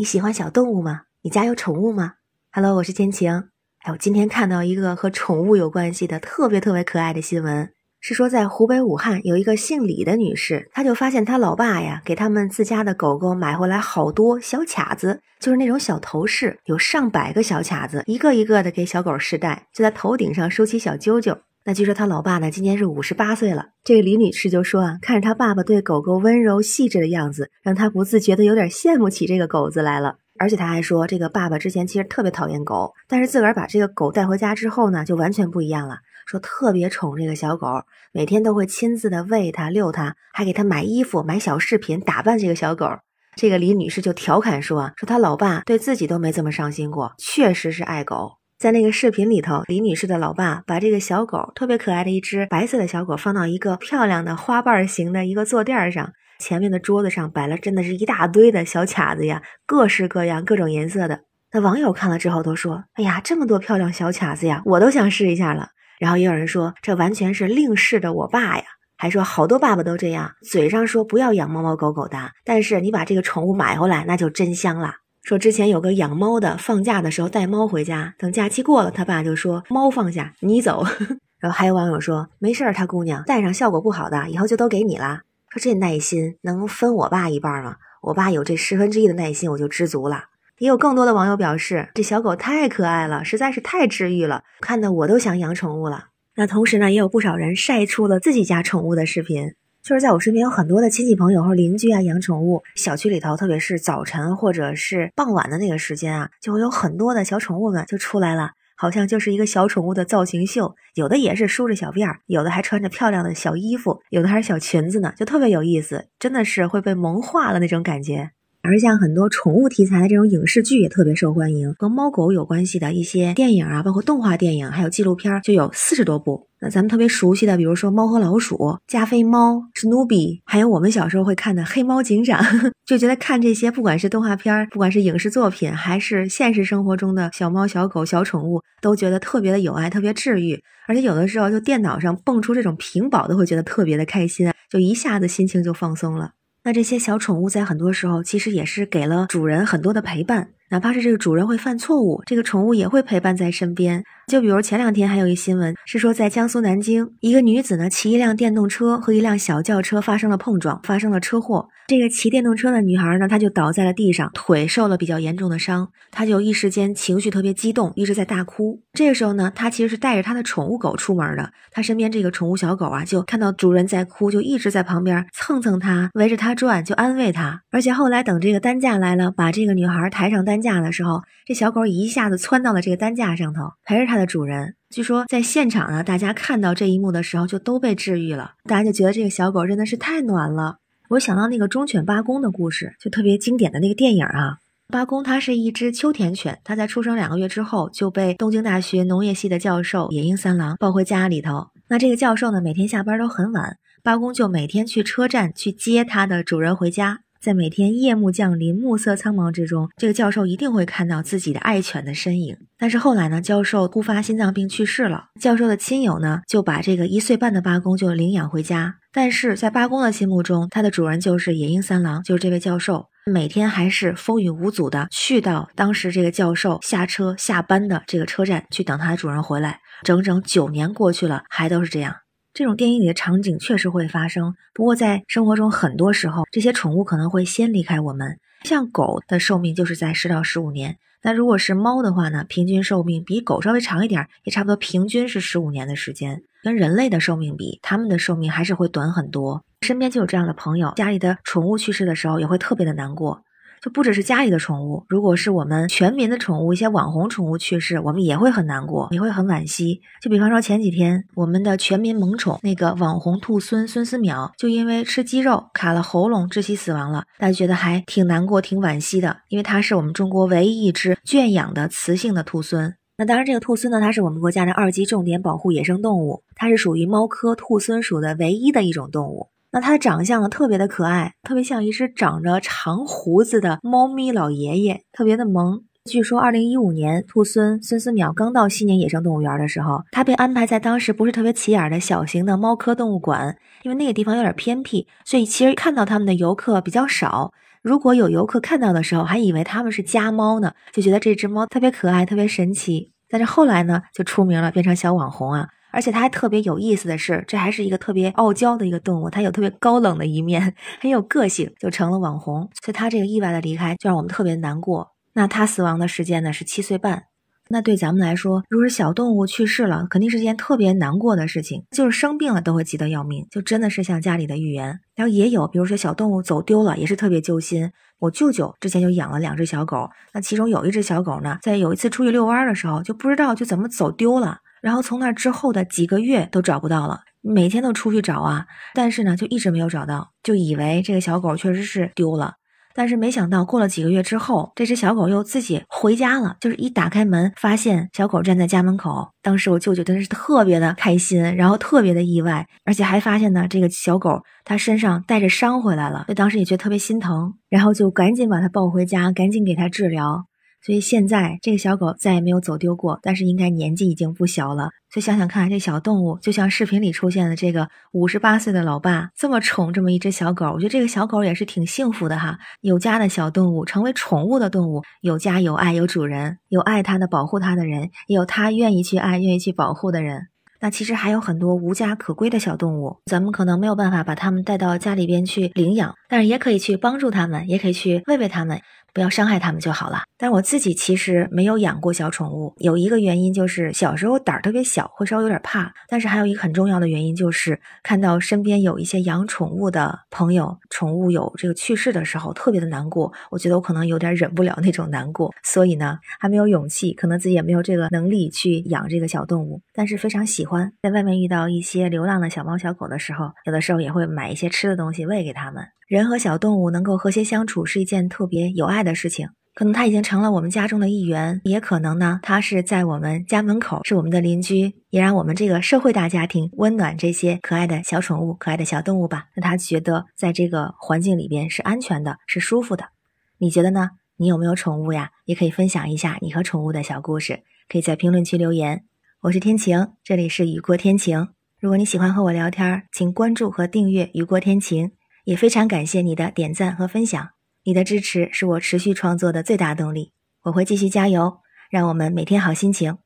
你喜欢小动物吗？你家有宠物吗？Hello，我是千晴。哎，我今天看到一个和宠物有关系的特别特别可爱的新闻，是说在湖北武汉有一个姓李的女士，她就发现她老爸呀给他们自家的狗狗买回来好多小卡子，就是那种小头饰，有上百个小卡子，一个一个的给小狗试戴，就在头顶上收起小揪揪。那据说他老爸呢，今年是五十八岁了。这个李女士就说啊，看着他爸爸对狗狗温柔细致的样子，让她不自觉的有点羡慕起这个狗子来了。而且他还说，这个爸爸之前其实特别讨厌狗，但是自个儿把这个狗带回家之后呢，就完全不一样了。说特别宠这个小狗，每天都会亲自的喂它、遛它，还给它买衣服、买小饰品，打扮这个小狗。这个李女士就调侃说啊，说他老爸对自己都没这么上心过，确实是爱狗。在那个视频里头，李女士的老爸把这个小狗特别可爱的一只白色的小狗放到一个漂亮的花瓣形的一个坐垫上，前面的桌子上摆了真的是一大堆的小卡子呀，各式各样、各种颜色的。那网友看了之后都说：“哎呀，这么多漂亮小卡子呀，我都想试一下了。”然后也有人说：“这完全是另世的我爸呀。”还说好多爸爸都这样，嘴上说不要养猫猫狗狗的，但是你把这个宠物买回来，那就真香了。说之前有个养猫的，放假的时候带猫回家，等假期过了，他爸就说猫放下，你走。然后还有网友说没事儿，他姑娘带上效果不好的，以后就都给你了。说这耐心能分我爸一半吗？我爸有这十分之一的耐心，我就知足了。也有更多的网友表示，这小狗太可爱了，实在是太治愈了，看得我都想养宠物了。那同时呢，也有不少人晒出了自己家宠物的视频。就是在我身边有很多的亲戚朋友或邻居啊养宠物，小区里头，特别是早晨或者是傍晚的那个时间啊，就会有很多的小宠物们就出来了，好像就是一个小宠物的造型秀，有的也是梳着小辫儿，有的还穿着漂亮的小衣服，有的还是小裙子呢，就特别有意思，真的是会被萌化了那种感觉。而像很多宠物题材的这种影视剧也特别受欢迎，和猫狗有关系的一些电影啊，包括动画电影，还有纪录片，就有四十多部。那咱们特别熟悉的，比如说《猫和老鼠》、加菲猫、史努比，还有我们小时候会看的《黑猫警长 》，就觉得看这些，不管是动画片，不管是影视作品，还是现实生活中的小猫、小狗、小宠物，都觉得特别的有爱，特别治愈。而且有的时候，就电脑上蹦出这种屏保，都会觉得特别的开心，就一下子心情就放松了。那这些小宠物在很多时候，其实也是给了主人很多的陪伴。哪怕是这个主人会犯错误，这个宠物也会陪伴在身边。就比如前两天还有一新闻，是说在江苏南京，一个女子呢骑一辆电动车和一辆小轿车发生了碰撞，发生了车祸。这个骑电动车的女孩呢，她就倒在了地上，腿受了比较严重的伤，她就一时间情绪特别激动，一直在大哭。这个时候呢，她其实是带着她的宠物狗出门的，她身边这个宠物小狗啊，就看到主人在哭，就一直在旁边蹭蹭她，围着她转，就安慰她。而且后来等这个担架来了，把这个女孩抬上担。架的时候，这小狗一下子窜到了这个担架上头，陪着它的主人。据说在现场呢，大家看到这一幕的时候，就都被治愈了。大家就觉得这个小狗真的是太暖了。我想到那个忠犬八公的故事，就特别经典的那个电影啊。八公它是一只秋田犬，它在出生两个月之后就被东京大学农业系的教授野鹰三郎抱回家里头。那这个教授呢，每天下班都很晚，八公就每天去车站去接它的主人回家。在每天夜幕降临、暮色苍茫之中，这个教授一定会看到自己的爱犬的身影。但是后来呢，教授突发心脏病去世了。教授的亲友呢，就把这个一岁半的八公就领养回家。但是在八公的心目中，它的主人就是野鹰三郎，就是这位教授。每天还是风雨无阻的去到当时这个教授下车下班的这个车站去等他的主人回来。整整九年过去了，还都是这样。这种电影里的场景确实会发生，不过在生活中很多时候，这些宠物可能会先离开我们。像狗的寿命就是在十到十五年，那如果是猫的话呢，平均寿命比狗稍微长一点，也差不多平均是十五年的时间。跟人类的寿命比，它们的寿命还是会短很多。身边就有这样的朋友，家里的宠物去世的时候，也会特别的难过。就不只是家里的宠物，如果是我们全民的宠物，一些网红宠物去世，我们也会很难过，也会很惋惜。就比方说前几天，我们的全民萌宠那个网红兔孙孙思邈，就因为吃鸡肉卡了喉咙窒息死亡了，大家觉得还挺难过、挺惋惜的，因为它是我们中国唯一一只圈养的雌性的兔孙。那当然，这个兔孙呢，它是我们国家的二级重点保护野生动物，它是属于猫科兔孙属的唯一的一种动物。那它的长相呢，特别的可爱，特别像一只长着长胡子的猫咪老爷爷，特别的萌。据说，二零一五年兔孙孙思邈刚到西宁野生动物园的时候，它被安排在当时不是特别起眼的小型的猫科动物馆，因为那个地方有点偏僻，所以其实看到它们的游客比较少。如果有游客看到的时候，还以为他们是家猫呢，就觉得这只猫特别可爱，特别神奇。但是后来呢，就出名了，变成小网红啊。而且它还特别有意思的是，这还是一个特别傲娇的一个动物，它有特别高冷的一面，很有个性，就成了网红。所以它这个意外的离开，就让我们特别难过。那它死亡的时间呢是七岁半。那对咱们来说，如果是小动物去世了，肯定是件特别难过的事情，就是生病了都会急得要命，就真的是像家里的预言。然后也有，比如说小动物走丢了，也是特别揪心。我舅舅之前就养了两只小狗，那其中有一只小狗呢，在有一次出去遛弯的时候，就不知道就怎么走丢了。然后从那之后的几个月都找不到了，每天都出去找啊，但是呢就一直没有找到，就以为这个小狗确实是丢了。但是没想到过了几个月之后，这只小狗又自己回家了，就是一打开门发现小狗站在家门口。当时我舅舅真的是特别的开心，然后特别的意外，而且还发现呢这个小狗它身上带着伤回来了，就当时也觉得特别心疼，然后就赶紧把它抱回家，赶紧给它治疗。所以现在这个小狗再也没有走丢过，但是应该年纪已经不小了。所以想想看，这小动物就像视频里出现的这个五十八岁的老爸，这么宠这么一只小狗，我觉得这个小狗也是挺幸福的哈。有家的小动物成为宠物的动物，有家有爱有主人，有爱它的保护它的人，也有它愿意去爱愿意去保护的人。那其实还有很多无家可归的小动物，咱们可能没有办法把它们带到家里边去领养，但是也可以去帮助它们，也可以去喂喂它们。不要伤害它们就好了。但是我自己其实没有养过小宠物，有一个原因就是小时候胆儿特别小，会稍微有点怕。但是还有一个很重要的原因就是看到身边有一些养宠物的朋友，宠物有这个去世的时候，特别的难过。我觉得我可能有点忍不了那种难过，所以呢，还没有勇气，可能自己也没有这个能力去养这个小动物。但是非常喜欢，在外面遇到一些流浪的小猫小狗的时候，有的时候也会买一些吃的东西喂给它们。人和小动物能够和谐相处是一件特别有爱的事情。可能它已经成了我们家中的一员，也可能呢，它是在我们家门口，是我们的邻居，也让我们这个社会大家庭温暖这些可爱的小宠物、可爱的小动物吧。让它觉得在这个环境里边是安全的，是舒服的。你觉得呢？你有没有宠物呀？也可以分享一下你和宠物的小故事，可以在评论区留言。我是天晴，这里是雨过天晴。如果你喜欢和我聊天，请关注和订阅雨过天晴。也非常感谢你的点赞和分享，你的支持是我持续创作的最大动力。我会继续加油，让我们每天好心情。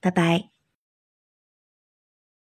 拜拜。